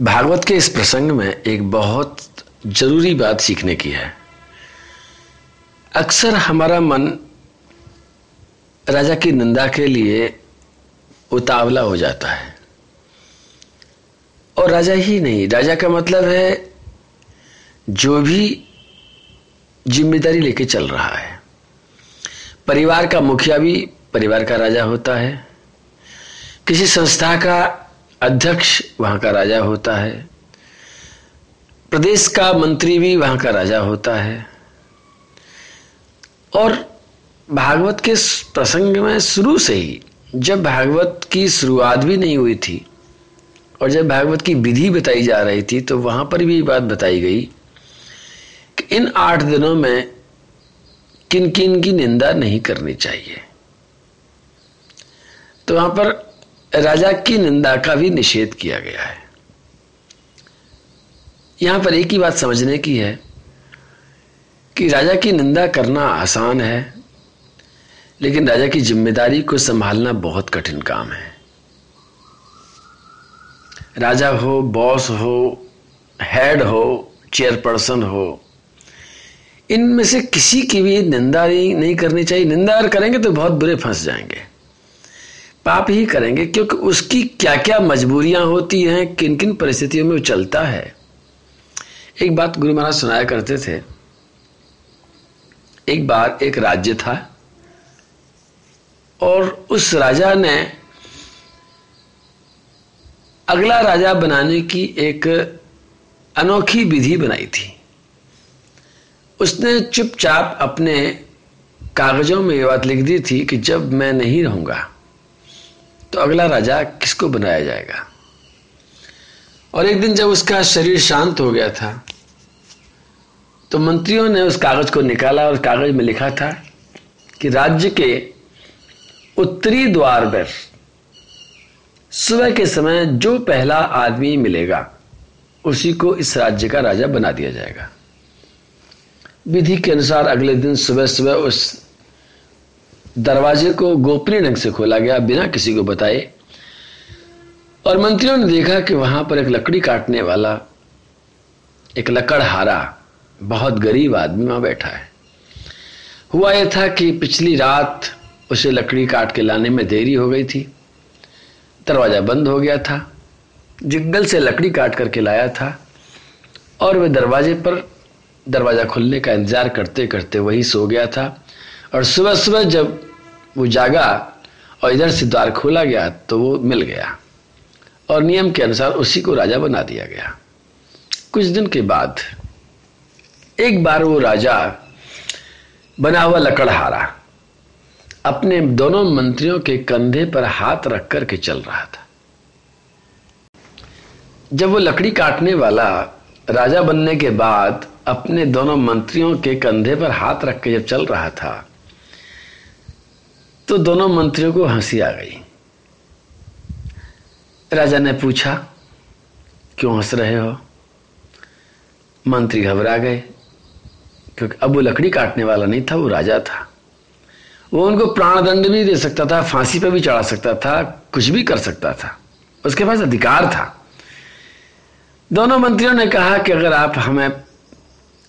भागवत के इस प्रसंग में एक बहुत ज़रूरी बात सीखने की है। अक्सर हमारा मन राजा की निंदा के लिए उतावला हो जाता है। और राजा ही नहीं, राजा का मतलब है जो भी ज़िम्मेदारी लेके चल रहा है। परिवार का मुखिया भी परिवार का राजा होता है। किसी संस्था का अध्यक्ष वहाँ का राजा होता है। प्रदेश का मंत्री भी वहाँ का राजा होता है। और भागवत के प्रसंग में शुरू से ही जब भागवत की शुरुआत भी नहीं हुई थी और जब भागवत की विधि बताई जा रही थी तो वहाँ पर भी बात बताई गई कि इन आठ दिनों में किन किन की निंदा नहीं करनी चाहिए। तो वहाँ पर राजा की निंदा का भी निषेध किया गया है। यहाँ पर एक ही बात समझने की है कि राजा की निंदा करना आसान है, लेकिन राजा की ज़िम्मेदारी को संभालना बहुत कठिन काम है। राजा हो बॉस हो हेड हो चेयरपर्सन हो, इनमें से किसी की भी निंदा नहीं करनी चाहिए। निंदा अगर करेंगे तो बहुत बुरे फंस जाएँगे। पाप ही करेंगे, क्योंकि उसकी क्या क्या मजबूरियाँ होती हैं किन किन परिस्थितियों में वो चलता है। एक बात गुरु महाराज सुनाया करते थे। एक बार एक राज्य था, और उस राजा ने अगला राजा बनाने की एक अनोखी विधि बनाई थी। उसने चुपचाप अपने कागजों में ये बात लिख दी थी कि जब मैं नहीं रहूँगा तो अगला राजा किसको बनाया जाएगा? और एक दिन जब उसका शरीर शांत हो गया था तो मंत्रियों ने उस कागज़ को निकाला और कागज़ में लिखा था कि राज्य के उत्तरी द्वार पर सुबह के समय जो पहला आदमी मिलेगा, उसी को इस राज्य का राजा बना दिया जाएगा। विधि के अनुसार अगले दिन सुबह सुबह उस दरवाजे को गोपनीय ढंग से खोला गया, बिना किसी को बताए। और मंत्रियों ने देखा कि वहाँ पर एक लकड़ी काटने वाला, एक लकड़हारा, बहुत गरीब आदमी वहाँ बैठा है। हुआ यह था कि पिछली रात उसे लकड़ी काट के लाने में देरी हो गई थी। दरवाज़ा बंद हो गया था, जंगल से लकड़ी काट करके लाया था, और वह दरवाजे पर दरवाज़ा खुलने का इंतज़ार करते करते वही सो गया था। और सुबह सुबह जब वो जागा और इधर से द्वार खोला गया तो वो मिल गया। और नियम के अनुसार उसी को राजा बना दिया गया। कुछ दिन के बाद, एक बार वो राजा बना हुआ लकड़हारा अपने दोनों मंत्रियों के कंधे पर हाथ रख करके चल रहा था। जब वो लकड़ी काटने वाला राजा बनने के बाद अपने दोनों मंत्रियों के कंधे पर हाथ रख के जब चल रहा था तो दोनों मंत्रियों को हँसी आ गई। राजा ने पूछा, क्यों हंस रहे हो? मंत्री घबरा गए, क्योंकि अब वो लकड़ी काटने वाला नहीं था, वो राजा था। वो उनको प्राण दंड भी दे सकता था, फांसी पर भी चढ़ा सकता था, कुछ भी कर सकता था। उसके पास अधिकार था। दोनों मंत्रियों ने कहा कि अगर आप हमें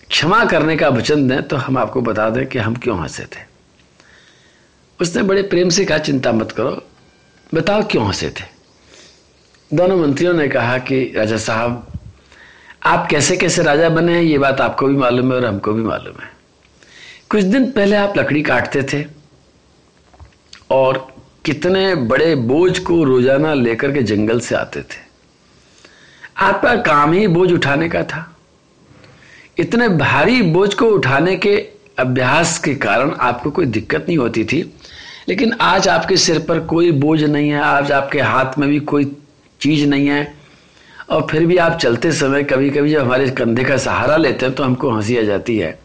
क्षमा करने का वचन दें तो हम आपको बता दें कि हम क्यों हंसे थे। उसने बड़े प्रेम से कहा, चिंता मत करो। बताओ क्यों हंसे थे? दोनों मंत्रियों ने कहा कि, राजा साहब, आप कैसे कैसे राजा बने हैं, ये बात आपको भी मालूम है और हमको भी मालूम है। कुछ दिन पहले आप लकड़ी काटते थे और कितने बड़े बोझ को रोज़ाना लेकर के जंगल से आते थे। आपका काम ही बोझ उठाने का था। इतने भारी बोझ को उठाने के अभ्यास के कारण आपको कोई दिक्कत नहीं होती थी। लेकिन आज आपके सिर पर कोई बोझ नहीं है, आज आपके हाथ में भी कोई चीज़ नहीं है। और फिर भी आप चलते समय कभी कभी जब हमारे कंधे का सहारा लेते हैं तो हमको हँसी आ जाती है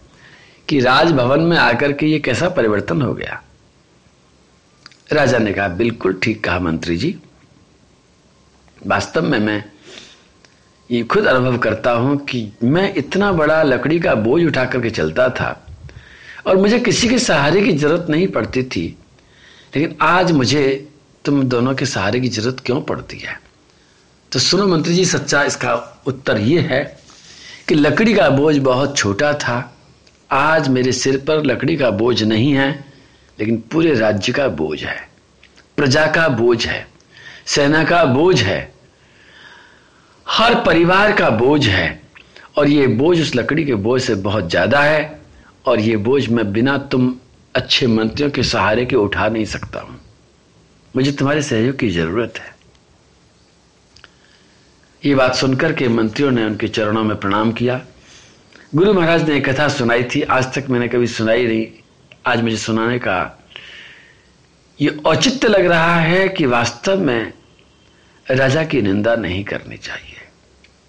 कि राजभवन में आकर के ये कैसा परिवर्तन हो गया। राजा ने कहा, बिल्कुल ठीक कहा मंत्री जी। वास्तव में मैं ये खुद अनुभव करता हूँ कि मैं इतना बड़ा लकड़ी का बोझ उठा करके चलता था और मुझे किसी के सहारे की ज़रूरत नहीं पड़ती थी। लेकिन आज मुझे तुम दोनों के सहारे की ज़रूरत क्यों पड़ती है? तो सुनो मंत्री जी, सच्चा इसका उत्तर यह है कि लकड़ी का बोझ बहुत छोटा था। आज मेरे सिर पर लकड़ी का बोझ नहीं है, लेकिन पूरे राज्य का बोझ है। प्रजा का बोझ है, सेना का बोझ है, हर परिवार का बोझ है। और ये बोझ उस लकड़ी के बोझ से बहुत ज़्यादा है, और ये बोझ मैं बिना तुम अच्छे मंत्रियों के सहारे के उठा नहीं सकता हूँ। मुझे तुम्हारे सहयोग की ज़रूरत है। ये बात सुनकर के मंत्रियों ने उनके चरणों में प्रणाम किया। गुरु महाराज ने कथा सुनाई थी। आज तक मैंने कभी सुनाई नहीं। आज मुझे सुनाने का ये औचित्य लग रहा है कि वास्तव में राजा की निंदा नहीं करनी चाहिए।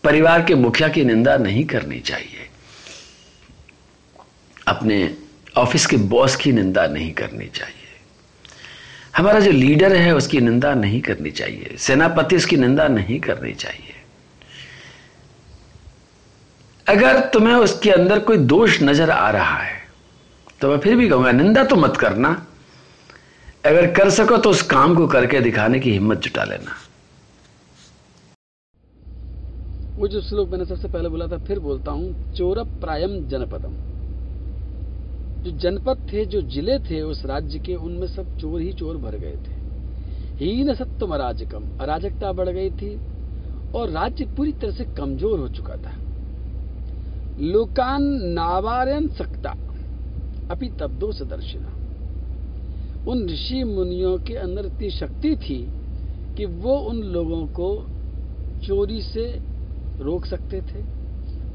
परिवार के मुखिया की निंदा नहीं करनी चाहिए। अपने ऑफ़िस के बॉस की निंदा नहीं करनी चाहिए। हमारा जो लीडर है, उसकी निंदा नहीं करनी चाहिए। सेनापति उसकी निंदा नहीं करनी चाहिए। अगर तुम्हें उसके अंदर कोई दोष नज़र आ रहा है तो मैं फिर भी कहूँगा, निंदा तो मत करना। अगर कर सको तो उस काम को करके दिखाने की हिम्मत जुटा लेना। वो जो श्लोक मैंने सबसे पहले बोला था, फिर बोलता हूँ चोर प्रायम जनपदम। जो जनपद थे, जो ज़िले थे, उस राज्य के, उनमें सब चोर ही चोर भर गए थे। हीन सत्यम अराजकम। अराजकता बढ़ गई थी और राज्य पूरी तरह से कमज़ोर हो चुका था। लोकान नावारन सकता। अभी तब्दो से दर्शिना। उन ऋषि मुनियों के अंदर इतनी शक्ति थी कि वो उन लोगों को चोरी से रोक सकते थे,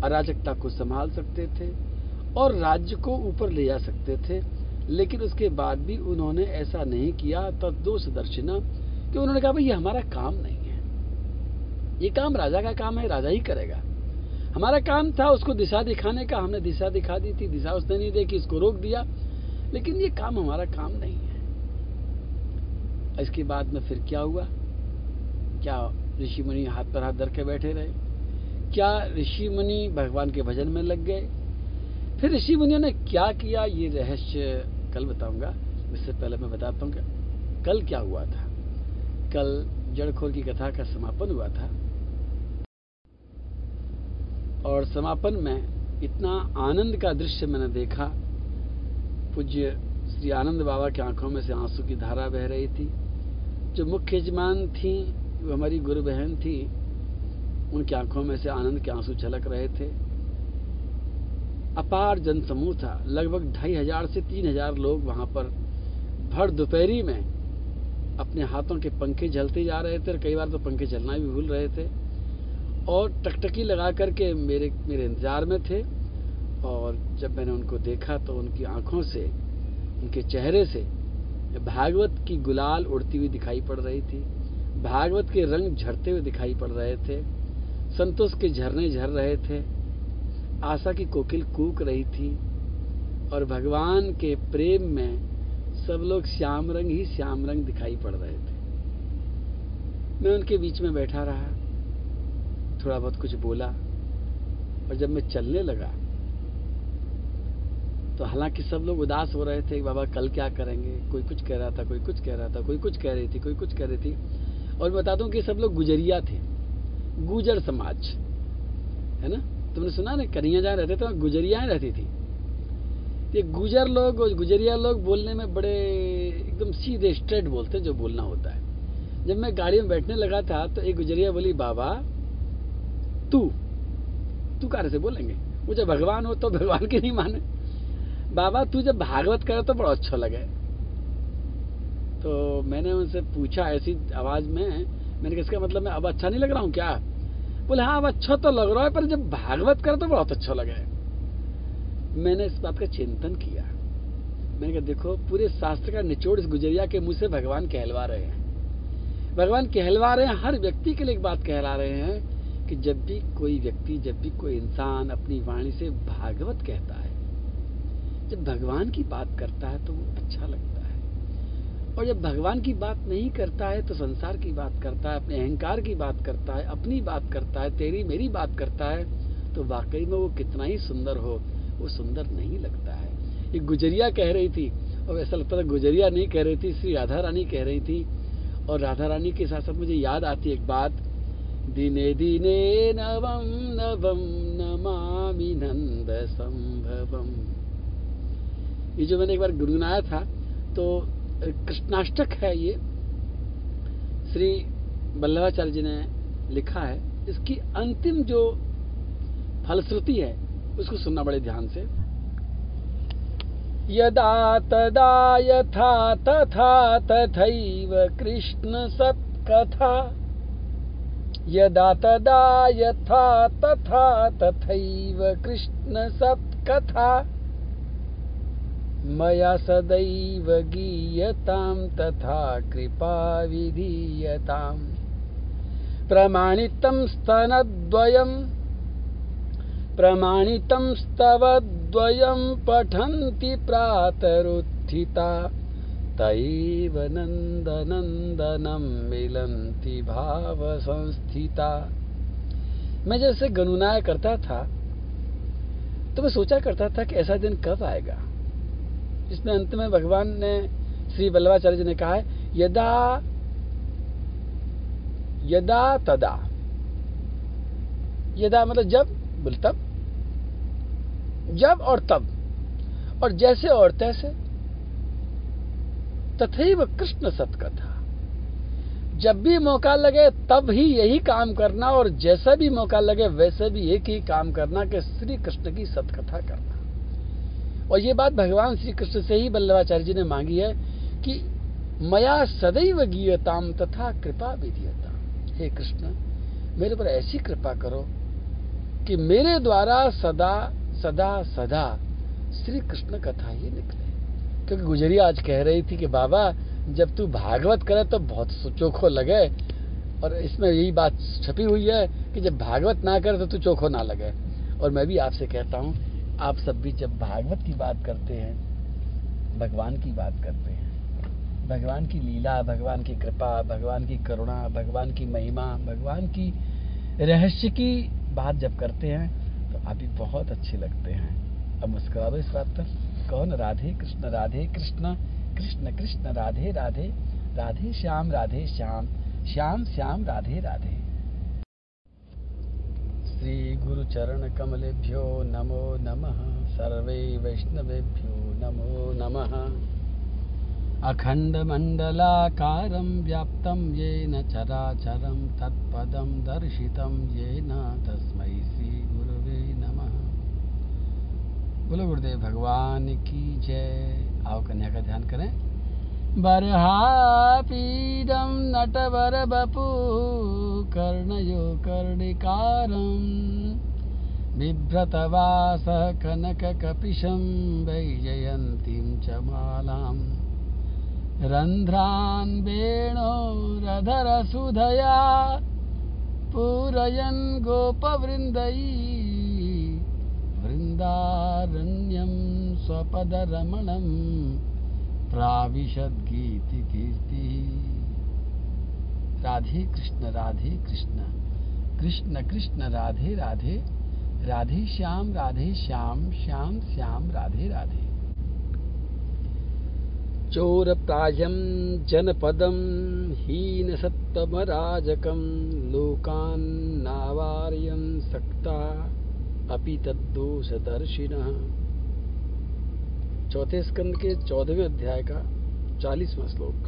अराजकता को संभाल सकते थे और राज्य को ऊपर ले जा सकते थे, लेकिन उसके बाद भी उन्होंने ऐसा नहीं किया तब दोष दर्शना कि उन्होंने कहा, भाई, ये हमारा काम नहीं है। ये काम राजा का काम है, राजा ही करेगा। हमारा काम था उसको दिशा दिखाने का, हमने दिशा दिखा दी थी, दिशा उसने नहीं देखी, इसको रोक दिया। लेकिन ये काम हमारा काम नहीं है। इसके बाद में फिर क्या हुआ? क्या ऋषि मुनि हाथ पर हाथ धर के बैठे रहे? क्या ऋषि मुनि भगवान के भजन में लग गए? फिर ऋषि मुनियों ने क्या किया? ये रहस्य कल बताऊँगा। इससे पहले मैं बताता हूँ कल क्या हुआ था? कल जड़खोर की कथा का समापन हुआ था। और समापन में इतना आनंद का दृश्य मैंने देखा। पूज्य श्री आनंद बाबा की आँखों में से आँसू की धारा बह रही थी। जो मुख्य यजमान थी, वो हमारी गुरु बहन थी, उनकी आँखों में से आनंद के आँसू झलक रहे थे। अपार जनसमूह था। लगभग ढाई हज़ार से तीन हज़ार लोग वहाँ पर भर दोपहरी में अपने हाथों के पंखे झलते जा रहे थे और कई बार तो पंखे झलना भी भूल रहे थे। और टकटकी लगा करके मेरे मेरे इंतज़ार में थे और जब मैंने उनको देखा तो उनकी आँखों से, उनके चेहरे से भागवत की गुलाल उड़ती हुई दिखाई पड़ रही थी। भागवत के रंग झड़ते हुए दिखाई पड़ रहे थे। संतोष के झरने झर रहे थे। आशा की कोकिल कूक रही थी और भगवान के प्रेम में सब लोग श्याम रंग ही श्याम रंग दिखाई पड़ रहे थे। मैं उनके बीच में बैठा रहा, थोड़ा बहुत कुछ बोला और जब मैं चलने लगा तो हालाँकि सब लोग उदास हो रहे थे बाबा कल क्या करेंगे? कोई कुछ कह रहा था, कोई कुछ कह रहा था, कोई कुछ कह रही थी, कोई कुछ कह रही थी। और बता दूँ कि सब लोग गुजरिया थे, गुजर समाज, है ना? तुमने सुना ना, करिया जहाँ रहते थे गुजरियाएँ रहती थी। ये गुजर लोग और गुजरिया लोग बोलने में बड़े एकदम सीधे, स्ट्रेट बोलते जो बोलना होता है। जब मैं गाड़ी में बैठने लगा था तो एक गुजरिया बोली, बाबा, तू तू कार से बोलेंगे? वो जब भगवान हो तो भगवान के नहीं माने। बाबा, तू जब भागवत करे तो बड़ा अच्छा लगे। तो मैंने उनसे पूछा, ऐसी आवाज़ में, मैंने किसका मतलब मैं अब अच्छा नहीं लग रहा हूँ क्या? बोले हाँ अब अच्छा तो लग रहा है, पर जब भागवत करे तो बहुत अच्छा लगे मैंने इस बात का चिंतन किया। मैंने कहा, देखो, पूरे शास्त्र का निचोड़ इस गुजरिया के मुँह से भगवान कहलवा रहे हैं। भगवान कहलवा रहे हैं, हर व्यक्ति के लिए एक बात कहला रहे हैं कि जब भी कोई व्यक्ति, जब भी कोई इंसान अपनी वाणी से भागवत कहता है, जब भगवान की बात करता है तो वो अच्छा लगता है। और जब भगवान की बात नहीं करता है तो संसार की बात करता है, अपने अहंकार की बात करता है, अपनी बात करता है, तेरी मेरी बात करता है तो वाकई में वो कितना ही सुंदर हो, वो सुंदर नहीं लगता है। ये गुजरिया कह रही थी, और ऐसा लगता था गुजरिया नहीं कह रही थी, श्री राधा रानी कह रही थी। और राधा रानी के साथ साथ मुझे याद आती एक बात, दिने दिने नवम नवम नमामि नंद संभवम। ये जो मैंने एक बार गुनगुनाया था तो कृष्णाष्टक है ये। श्री वल्लभाचार्य जी ने लिखा है। इसकी अंतिम जो फलश्रुति है, उसको सुनना बड़े ध्यान से। यदा तदा यथा तथा तथैव कृष्ण सत्कथा। यदा तदा यथा तथा तथैव कृष्ण सत्कथा। मया सदैव गीयतां तथा कृपा विधीयताम्। प्रमाणितं स्तनद्वयम् प्रमाणितं स्तवद्वयं पठन्ति प्रातरुत्थिता। तैव नन्दनन्दनं मिलन्ति भावसंस्थिता। मैं जैसे गणुनाया करता था तो मैं सोचा करता था कि ऐसा दिन कब आएगा? इसमें अंत में भगवान ने श्री वल्लभाचार्य जी ने कहा है, यदा यदा, तदा। यदा मतलब जब, बोल तब। जब और तब। और जैसे और तैसे। तथैव कृष्ण सतकथा। जब भी मौका लगे, तब ही यही काम करना और जैसा भी मौका लगे, वैसे भी एक ही काम करना कि श्री कृष्ण की सतकथा करना। और ये बात भगवान श्री कृष्ण से ही बल्लभाचार्य जी ने मांगी है कि मया सदैव गीयताम तथा कृपा विधीयता हे कृष्ण, मेरे पर ऐसी कृपा करो कि मेरे द्वारा सदा सदा सदा श्री कृष्ण कथा ही निकले। क्योंकि गुजरिया आज कह रही थी कि बाबा, जब तू भागवत करे तो बहुत चोखो लगे। और इसमें यही बात छपी हुई है कि जब भागवत ना करे तो तू चोखो ना लगे। और मैं भी आपसे कहता हूँ आप सब भी जब भागवत की बात करते हैं, भगवान की बात करते हैं। भगवान की लीला, भगवान की कृपा, भगवान की करुणा, भगवान की महिमा, भगवान की रहस्य की बात जब करते हैं तो आप भी बहुत अच्छे लगते हैं। अब मुस्कुरा दो इस बात पर। कौन? राधे कृष्ण राधे कृष्ण कृष्ण कृष्ण, राधे राधे राधे श्याम राधे श्याम श्याम श्याम, राधे राधे। श्री गुरु चरण कमलेभ्यो नमो नमः। सर्वे वैष्णवेभ्यो नमो नमः। अखण्डमण्डलाकारं व्याप्तं येन चराचरं तत्पदं दर्शितं येन तस्मै श्रीगुरवे नमः। बोलो गुरुदेव, भगवान की जय। आओ कन्या का ध्यान करें। बर्हापीडं नटवरबपु कर्णयो कर्णिकारम् बिभ्रतवासः कनककपिशं वैजयन्तीं च मालाम् रन्ध्रान् वेणोरधरसुधया पूरयन् गोपवृन्दै वृन्दारण्यं स्वपदरमणं प्राविशद्गीतिकीर्ति राधे कृष्ण राधे कृष्ण। कृष्ण कृष्ण, राधे राधे। राधे श्याम राधे श्याम। श्याम श्याम, राधे राधे। चोरप्रायं जनपदं हीनसत्तमराजकं लोकान्नावार्यं सक्ता अपि तद्दोषदर्शिनः। चौथे स्कंद के चौदहवें अध्याय का चालीसवां श्लोक।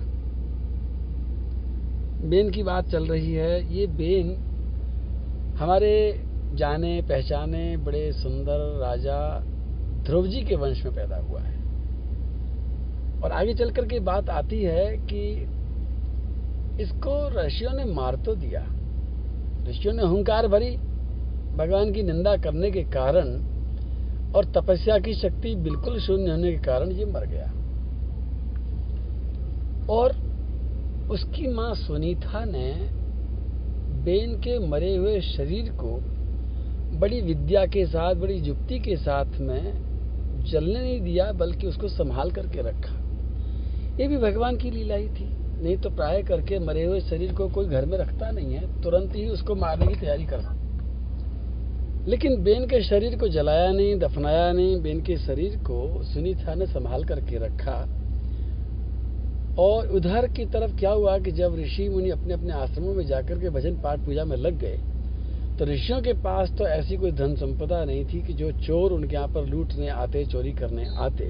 बेन की बात चल रही है, ये बेन हमारे जाने, पहचाने बड़े सुंदर राजा ध्रुव जी के वंश में पैदा हुआ है। और आगे चल करके बात आती है कि इसको ऋषियों ने मार तो दिया, ऋषियों ने अहंकार भरी, भगवान की निंदा करने के कारण और तपस्या की शक्ति बिल्कुल शून्य होने के कारण ये मर गया। और उसकी माँ सुनीता ने बेन के मरे हुए शरीर को बड़ी विद्या के साथ, बड़ी युक्ति के साथ में जलने नहीं दिया, बल्कि उसको संभाल करके रखा। ये भी भगवान की लीला ही थी। नहीं तो प्राय करके मरे हुए शरीर को कोई घर में रखता नहीं है, तुरंत ही उसको मारने की तैयारी करता। लेकिन बेन के शरीर को जलाया नहीं, दफनाया नहीं, बेन के शरीर को सुनीता ने संभाल करके रखा। और उधर की तरफ़ क्या हुआ कि जब ऋषि मुनि अपने अपने आश्रमों में जाकर के भजन पाठ पूजा में लग गए तो ऋषियों के पास तो ऐसी कोई धन संपदा नहीं थी कि जो चोर उनके यहाँ पर लूटने, आते, चोरी करने आते।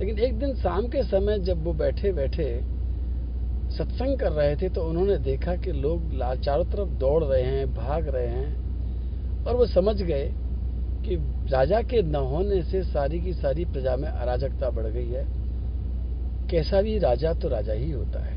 लेकिन एक दिन शाम के समय जब वो बैठे बैठे सत्संग कर रहे थे तो उन्होंने देखा कि लोग चारों तरफ़ दौड़ रहे हैं, भाग रहे हैं। और वो समझ गए कि राजा के न होने से सारी की सारी प्रजा में अराजकता बढ़ गई है। कैसा भी राजा तो राजा ही होता है।